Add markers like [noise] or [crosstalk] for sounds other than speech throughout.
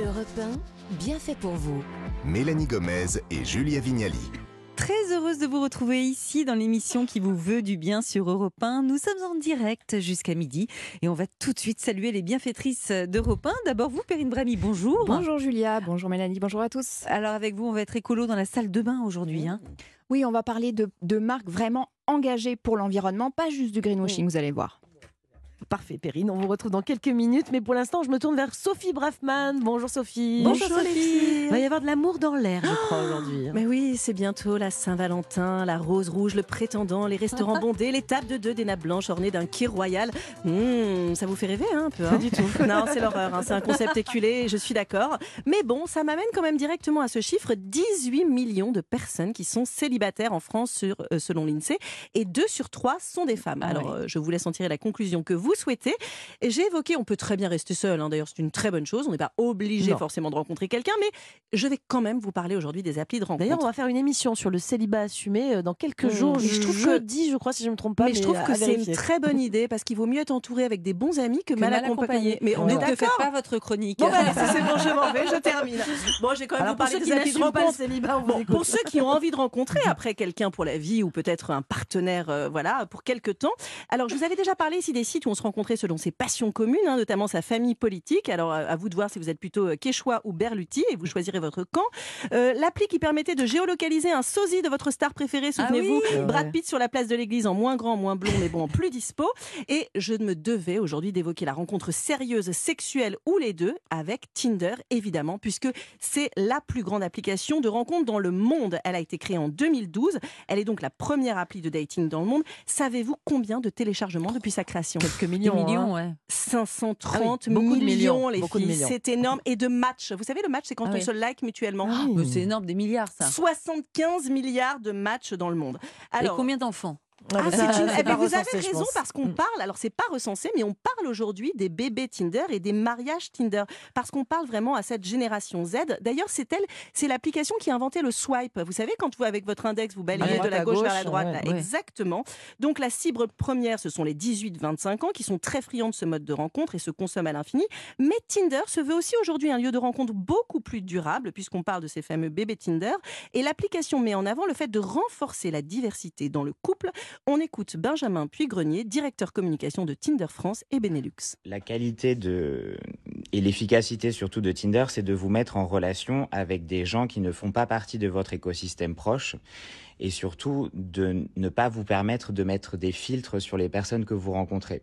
Europe 1, bien fait pour vous. Mélanie Gomez et Julia Vignali. Très heureuse de vous retrouver ici dans l'émission qui vous veut du bien sur Europe 1. Nous sommes en direct jusqu'à midi et on va tout de suite saluer les bienfaitrices d'Europe 1. D'abord vous, Perrine Brami, bonjour. Bonjour Julia, bonjour Mélanie, bonjour à tous. Alors avec vous, on va être écolo dans la salle de bain aujourd'hui. Hein. Oui, on va parler de, de marques vraiment engagées pour l'environnement, pas juste du greenwashing, vous allez voir. Parfait, Perrine. On vous retrouve dans quelques minutes. Mais pour l'instant, je me tourne vers Sophie Braffman. Bonjour Sophie. Bonjour, Sophie. Il va y avoir de l'amour dans l'air, je crois, aujourd'hui. Mais oui, c'est bientôt la Saint-Valentin, la rose rouge, le prétendant, les restaurants [laughs] bondés, les tables de deux, des nappes blanches ornées d'un kir royal. Mmh, ça vous fait rêver hein, un peu hein Pas du tout. Non, c'est l'horreur. hein, C'est un concept éculé, je suis d'accord. Mais bon, ça m'amène quand même directement à ce chiffre 18 millions de personnes qui sont célibataires en France sur, euh, selon l'INSEE et 2 sur 3 sont des femmes. Ah Alors, euh, je vous laisse en tirer la conclusion que vous souhaitez. Et j'ai évoqué, on peut très bien rester seul, hein, d'ailleurs c'est une très bonne chose, on n'est pas obligé Non. forcément de rencontrer quelqu'un, mais je vais quand même vous parler aujourd'hui des applis de rencontre. D'ailleurs, on va faire une émission sur le célibat assumé euh, dans quelques Mmh. jours. Je trouve trouve que- jeudi, je crois, si je ne me trompe pas. mais je trouve que c'est une très bonne [laughs] idée parce qu'il vaut mieux être entouré avec des bons amis que, Que mal, mal accompagné. accompagné. Mais on est Donc ne faites d'accord. pas votre chronique. Bon, [laughs] c'est bon, je m'en vais, je termine. Bon, j'ai quand même Alors, vous ceux des applis de rencontre. célibat, Bon, pour ceux qui ont envie de rencontrer [laughs] après quelqu'un pour la vie ou peut-être un partenaire, euh, voilà, pour quelque temps. Alors, je vous avais déjà parlé ici des sites où on se rencontrait selon ses passions communes, hein, notamment sa famille politique. Alors, à à vous de voir si vous êtes plutôt euh, Quechua ou Berluti et vous choisirez votre camp. Euh, L'appli qui permettait de géolocaliser un sosie de votre star préférée, Ah souvenez-vous, oui. Brad Pitt sur la place de l'église en moins grand, moins blond, mais bon, en plus dispo. Et je me devais aujourd'hui d'évoquer la rencontre sérieuse, sexuelle ou les deux avec Tinder, évidemment, puisque c'est la plus grande application de rencontre dans le monde. Elle a été créée en 2012. Elle est donc la première appli de dating dans le monde. Savez-vous combien de téléchargements depuis sa création? Quelques millions. millions, hein. ouais. 530 Ah oui, millions, millions, les beaucoup filles. C'est énorme. Et de matchs. Vous savez, le match, c'est quand Ah on oui. se like mutuellement. Ah Mais C'est énorme, des milliards ça. 75 milliards de matchs dans le monde. Et combien d'enfants? Ah, Ah, bah, ça, une- eh ben, vous avez recensé, raison parce qu'on Mm. parle, alors c'est pas recensé, mais on parle aujourd'hui des bébés Tinder et des mariages Tinder parce qu'on parle vraiment à cette génération Z. D'ailleurs, c'est elle, c'est l'application qui a inventé le swipe. Vous savez, quand vous avec votre index vous balayez de la à gauche, vers gauche, la droite, ouais. là, Ouais. exactement. Donc la cible première, ce sont les 18-25 ans qui sont très friands de ce mode de rencontre et se consomment à l'infini. Mais Tinder se veut aussi aujourd'hui un lieu de rencontre beaucoup plus durable puisqu'on parle de ces fameux bébés Tinder. Et l'application met en avant le fait de renforcer la diversité dans le couple. On écoute Benjamin Puy-Grenier, directeur communication de Tinder France et Benelux. La qualité et l'efficacité surtout de Tinder, c'est de vous mettre en relation avec des gens qui ne font pas partie de votre écosystème proche et surtout de ne pas vous permettre de mettre des filtres sur les personnes que vous rencontrez.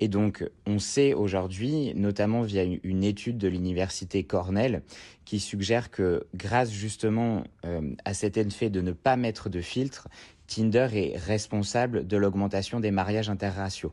Et donc, on sait aujourd'hui, notamment via une- une étude de l'université Cornell, qui suggère que grâce justement euh, à cet effet de ne pas mettre de filtre, Tinder est responsable de l'augmentation des mariages interraciaux.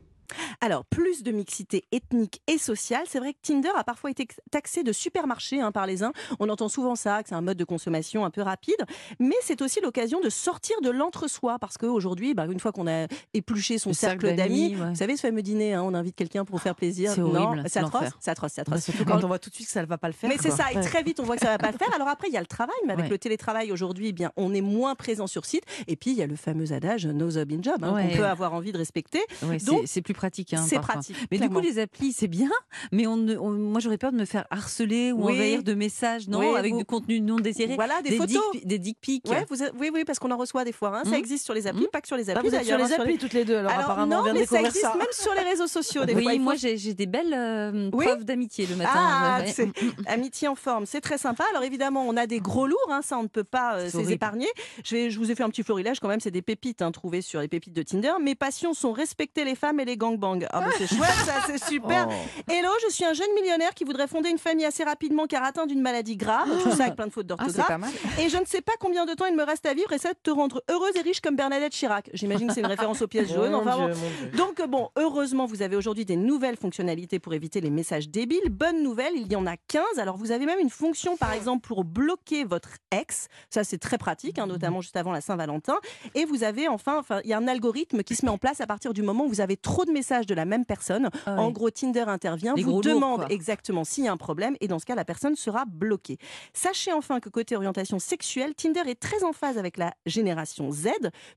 Alors, plus de mixité ethnique et sociale. C'est vrai que Tinder a parfois été taxé de supermarché hein, par les uns. On entend souvent ça, que c'est un mode de consommation un peu rapide. Mais c'est aussi l'occasion de sortir de l'entre-soi. Parce qu'aujourd'hui, bah, une fois qu'on a épluché son Le cercle cercle d'amis, ouais. vous savez, ce fameux dîner, hein, on invite quelqu'un pour faire plaisir. C'est horrible, c'est c'est atroce. C'est atroce, c'est Bah, atroce. surtout quand on voit tout de suite que ça ne va pas le faire. Mais c'est ça, et très vite on voit que ça va pas le faire. Alors après, il y a le travail, mais avec Ouais. le télétravail aujourd'hui, eh bien, on est moins présent sur site. Et puis, il y a le fameux adage no job in job, hein, Ouais. qu'on peut avoir envie de respecter. Donc, C'est plus pratique. Hein, c'est pratique. Mais clairement. du coup, les applis, c'est bien, mais on, on- moi j'aurais peur de me faire harceler ou Oui. envahir de messages, non, Oui, avec vous- du contenu non désiré. Voilà, des, des photos. dick, des dick pics. Ouais, vous a- oui, oui, parce qu'on en reçoit des fois. hein. Ça Mhm. existe sur les applis, Mhm. pas que sur les Bah, applis. vous êtes sur d'ailleurs, les hein, applis toutes les deux, alors, Alors apparemment on non, vient de mais ça existe ça. même sur les réseaux sociaux. Des fois, oui, faut- moi j'ai j'ai des belles euh, preuves d'amitié le matin. Ah, [laughs] amitié en forme, c'est très sympa. Alors évidemment, on a des gros lourds, hein, ça on ne peut pas euh, horrible. épargner. Je, vous ai fait un petit florilège quand même, c'est des pépites hein, trouvées sur les pépites de Tinder. Mes passions sont respecter les femmes et les gangbangs. Ah bah c'est chouette, ça c'est super. [laughs] Hello, je suis un jeune millionnaire qui voudrait fonder une famille assez rapidement car atteint d'une maladie grave. Tout ça avec plein de fautes Ah, d'orthographe. mal. [laughs] Et je ne sais pas combien de temps il me reste à vivre et ça de te rendre heureuse et riche comme Bernadette Chirac. J'imagine que c'est une référence aux pièces [laughs] jaunes. Enfin, bon. Mon Dieu. Donc bon, heureusement, vous avez aujourd'hui des nouvelles fonctionnalités pour éviter les messages débiles. Bonne nouvelle, il y en a 15. Alors vous avez même une fonction, par exemple, pour bloquer votre ex. Ça, c'est très pratique, hein, notamment juste avant la Saint-Valentin. Et vous avez enfin, enfin, il y a un algorithme qui se met en place à partir du moment où vous avez trop de messages de la même personne. Ah En gros, Tinder intervient, Les vous lourds, demande exactement s'il y a un problème et dans ce cas, la personne sera bloquée. Sachez enfin que côté orientation sexuelle, Tinder est très en phase avec la génération Z,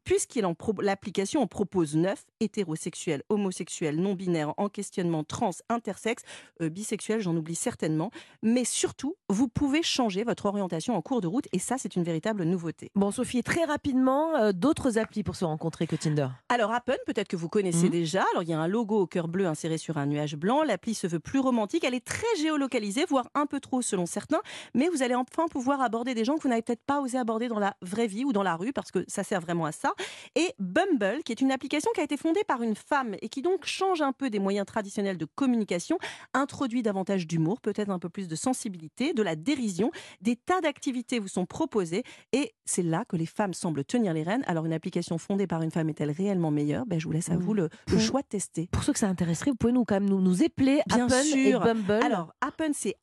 puisqu'il l'application en propose neuf hétérosexuels, homosexuels, non-binaires, en questionnement, trans, intersexe, euh, bisexuels, j'en oublie certainement. Mais surtout, vous pouvez changer votre orientation en cours de route et ça, c'est une véritable nouveauté. Bon, Sophie, très rapidement, euh, d'autres applis pour se rencontrer que Tinder. Alors Appen, peut-être que vous connaissez Mhm. déjà. Alors il y a un logo au cœur bleu inséré sur un nuage blanc. L'appli se veut plus romantique. Elle est très géolocalisée, voire un peu trop selon certains. Mais vous allez enfin pouvoir aborder des gens que vous n'avez peut-être pas osé aborder dans la vraie vie ou dans la rue, parce que ça sert vraiment à ça. Et Bumble, qui est une application qui a été fondée par une femme et qui donc change un peu des moyens traditionnels de communication, introduit davantage d'humour, peut-être un peu plus de sensibilité, de la dérision. Des tas d'activités vous sont proposées et c'est là que les femmes semblent tenir les rênes. Alors une application fondée par une femme est-elle réellement meilleure? Ben, Je vous laisse à vous le, le Pour- choix de tester. Pour ceux que ça intéresserait, vous pouvez nous, quand même nous, nous épeler Bien Appen sûr. et Bumble. Alors, Appen, c'est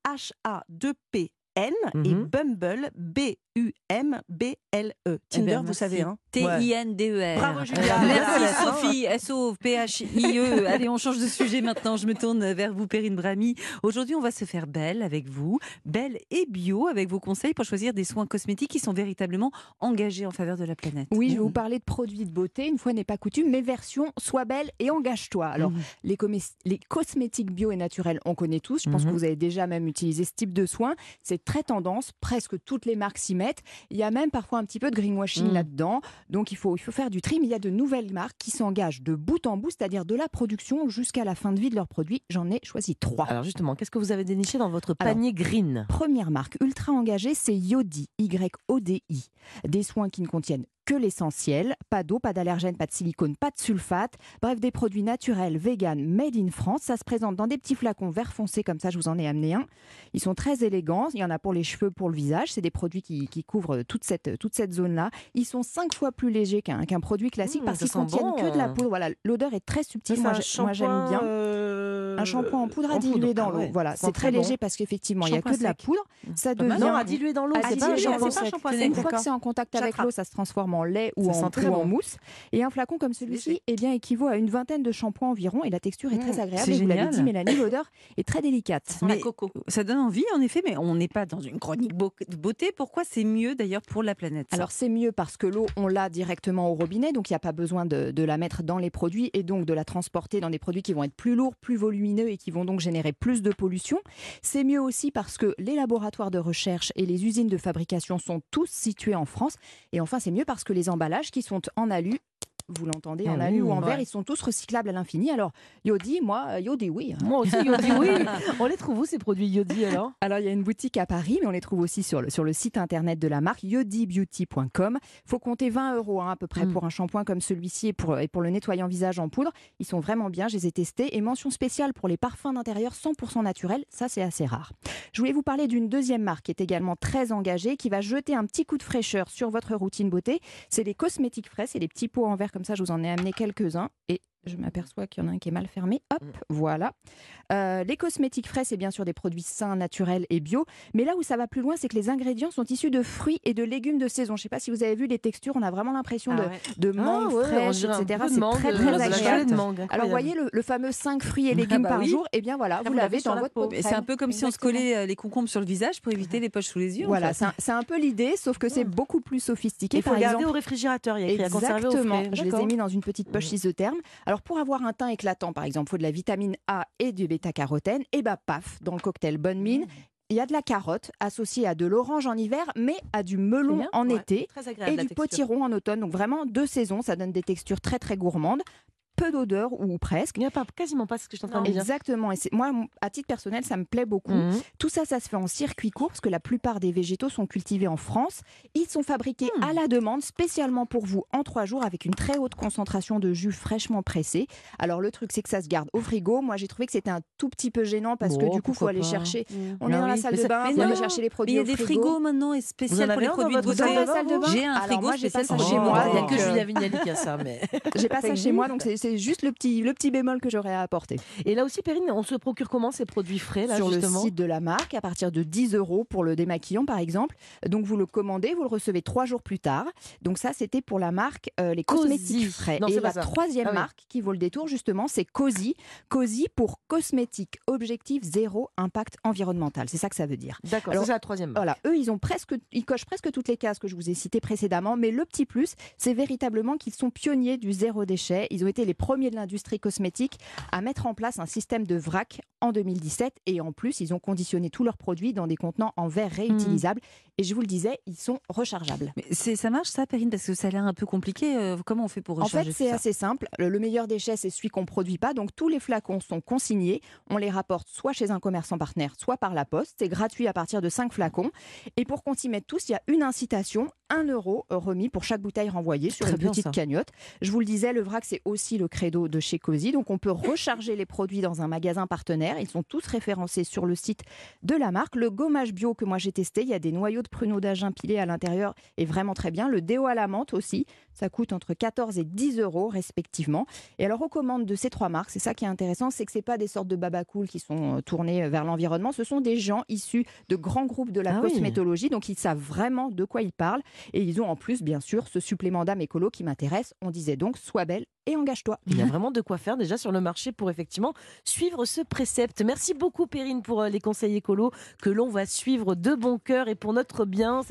H-A-2-P-N et Mhm. Bumble, B-U-M-B-L-E. E. Eh Tinder, ben, vous merci. savez, hein T-I-N-D-E-R. Bravo, Julia. Merci. Sophie, S-O-P-H-I-E. [laughs] Allez, on change de sujet maintenant. Je me tourne vers vous, Perrine Brami. Aujourd'hui, on va se faire belle avec vous, belle et bio, avec vos conseils pour choisir des soins cosmétiques qui sont véritablement engagés en faveur de la planète. Oui, je vais vous parler de produits de beauté, une fois n'est pas coutume, mais version sois belle et engage-toi. Alors, Mhm. les, cosmétiques bio et naturels, on connaît tous. Je pense Mhm. que vous avez déjà même utilisé ce type de soins. C'est très tendance, presque toutes les marques s'y mettent. Il y a même parfois un petit peu de greenwashing Mhm. là-dedans. Donc, il faut, il faut faire du tri. Mais il y a de nouvelles marques qui s'engagent de bout en bout, c'est-à-dire de la production jusqu'à la fin de vie de leurs produits. J'en ai choisi trois. Alors justement, qu'est-ce que vous avez déniché dans votre Alors, panier green? Première marque ultra engagée, c'est Yodi, Y-O-D-I. Des soins qui ne contiennent que l'essentiel, pas d'eau, pas d'allergènes, pas de silicone, pas de sulfate. Bref, des produits naturels, vegan, made in France. Ça se présente dans des petits flacons vert foncé, comme ça, je vous en ai amené un. Ils sont très élégants. Il y en a pour les cheveux, pour le visage. C'est des produits qui, qui couvrent toute cette, toute cette zone-là. Ils sont cinq fois plus légers qu'un produit classique Mmh, parce ça qu'ils contiennent bon. que de la poudre. Voilà, l'odeur est très subtile. Moi, j'ai- moi, j'aime bien. euh, Un shampoing en poudre à diluer dans l'eau. voilà, c'est très léger parce qu'effectivement, il n'y a que de la poudre. Ça Pas mal. devient Non, à diluer dans l'eau. À c'est pas un shampoing sec. une fois que c'est en contact avec l'eau, ça se transforme en lait ou, en, mousse. Et un flacon comme celui-ci eh bien, équivaut à une vingtaine de shampoings environ et la texture est très Mmh, agréable. vous l'avez génial. dit, Mélanie, l'odeur est très délicate. Sans la coco. Ça donne envie, en effet, mais on n'est pas dans une chronique beauté. Pourquoi c'est mieux d'ailleurs pour la planète? Alors c'est mieux parce que l'eau, on l'a directement au robinet, donc il n'y a pas besoin de, de la mettre dans les produits et donc de la transporter dans des produits qui vont être plus lourds, plus volumineux et qui vont donc générer plus de pollution. C'est mieux aussi parce que les laboratoires de recherche et les usines de fabrication sont tous situés en France. Et enfin c'est mieux parce que les emballages qui sont en alu vous l'entendez, en Ah alu oui, ou en verre, ils sont tous recyclables à l'infini. Alors, Yodi, moi, euh, Yodi, oui. Moi aussi, Yodi, oui. [laughs] On les trouve où ces produits Yodi alors? Alors, il y a une boutique à Paris, mais on les trouve aussi sur le, sur le site internet de la marque, yodibeauty.com. faut compter 20 euros hein, à peu près Mm. pour un shampoing comme celui-ci et pour, et pour le nettoyant visage en poudre. Ils sont vraiment bien, je les ai testés. Et mention spéciale pour les parfums d'intérieur 100% naturels, ça c'est assez rare. Je voulais vous parler d'une deuxième marque qui est également très engagée, qui va jeter un petit coup de fraîcheur sur votre routine beauté. C'est les cosmétiques frais, c'est des petits pots en verre comme ça, je vous en ai amené quelques-uns. Et je m'aperçois qu'il y en a un qui est mal fermé. Hop, Mm. voilà. Euh, les cosmétiques frais, c'est bien sûr des produits sains, naturels et bio. Mais là où ça va plus loin, c'est que les ingrédients sont issus de fruits et de légumes de saison. Je ne sais pas si vous avez vu les textures, on a vraiment l'impression de, de mangue Ah ouais, on fraîche, etc. C'est mangue, très de très agréable. mangue, Alors, voyez le, le fameux 5 fruits et légumes bah par oui. jour, et bien voilà, vous vous l'avez dans votre peau. C'est un peu comme si on se collait euh, les concombres sur le visage pour éviter les poches sous les yeux. Voilà, c'est un, peu l'idée, sauf que c'est beaucoup plus sophistiqué. Il faut garder au réfrigérateur, il y a écrit à conserver au. Je les ai mis dans une petite poche isotherme. Alors pour avoir un teint éclatant, par exemple, il faut de la vitamine A et du bêta-carotène. Et bah paf, dans le cocktail Bonne Mine, Mmh. il y a de la carotte associée à de l'orange en hiver, mais à du melon bien. en Ouais, été Très agréable. et du texture. potiron en automne. Donc vraiment deux saisons, ça donne des textures très très gourmandes, peu d'odeur ou presque. Il n'y a pas, quasiment pas ce que je suis en train de dire. Exactement. Et moi, à titre personnel, ça me plaît beaucoup. Mhm. Tout ça, ça se fait en circuit court parce que la plupart des végétaux sont cultivés en France. Ils sont fabriqués Hmm. à la demande spécialement pour vous en trois jours avec une très haute concentration de jus fraîchement pressé. Alors le truc, c'est que ça se garde au frigo. Moi, j'ai trouvé que c'était un tout petit peu gênant parce que du coup, il faut aller pas. chercher. On Ah est dans la oui. salle Mais de bain, faut aller non, chercher les Mais produits il y a des frigo. frigos maintenant et spécial pour les dans produits de votre beauté. Dans la salle de bain? J'ai un frigo moi, j'ai pas spécial chez moi, Il n'y a que Julia Vignali qui a ça, mais. [laughs] J'ai pas ça chez moi, donc c'est c'est juste le petit, le petit bémol que j'aurais à apporter. Et là aussi, Perrine, on se procure comment ces produits frais là, Sur justement le site de la marque, à partir de 10 euros pour le démaquillant, par exemple. Donc, vous le commandez, vous le recevez trois jours plus tard. Donc, ça, c'était pour la marque euh, les Cozy. cosmétiques frais. Non, Et la troisième Ah oui. marque qui vaut le détour, justement, c'est Cozy. Cozy pour cosmétiques objectif zéro impact environnemental. C'est ça que ça veut dire. D'accord, Alors, c'est la troisième. Voilà, eux, ils ont presque, ils cochent presque toutes les cases que je vous ai citées précédemment, mais le petit plus, c'est véritablement qu'ils sont pionniers du zéro déchet. Ils ont été les premiers de l'industrie cosmétique à mettre en place un système de vrac en 2017, et en plus, ils ont conditionné tous leurs produits dans des contenants en verre réutilisables. Et je vous le disais, ils sont rechargeables. Mais ça marche ça, Perrine Parce que ça a l'air un peu compliqué. euh, comment on fait pour En recharger fait, tout c'est assez simple. Le, le meilleur déchet, c'est celui qu'on ne produit pas. Donc, tous les flacons sont consignés. On les rapporte soit chez un commerçant partenaire, soit par la poste. C'est gratuit à partir de 5 flacons. Et pour qu'on s'y mette tous, il y a une incitation, 1 euro remis pour chaque bouteille renvoyée sur Très une petite ça. cagnotte. Je vous le disais, le vrac, c'est aussi le credo de chez Cozy. Donc, on peut recharger les produits dans un magasin partenaire. Ils sont tous référencés sur le site de la marque. Le gommage bio que moi j'ai testé, il y a des noyaux de pruneaux d'Agen pilés à l'intérieur est vraiment très bien. Le déo à la menthe aussi, ça coûte entre 14 et 10 euros respectivement. Et alors aux commandes de ces trois marques, c'est ça qui est intéressant, c'est que c'est pas des sortes de babacool qui sont euh, tournés vers l'environnement, ce sont des gens issus de grands groupes de la Ah oui. cosmétologie, donc ils savent vraiment de quoi ils parlent. Et ils ont en plus, bien sûr, ce supplément d'âme écolo qui m'intéresse. On disait donc, sois belle et engage-toi. Il y a [laughs] vraiment de quoi faire déjà sur le marché pour effectivement suivre ce précepte. Merci beaucoup Perrine pour euh, les conseils écolos que l'on va suivre de bon cœur et pour notre bien.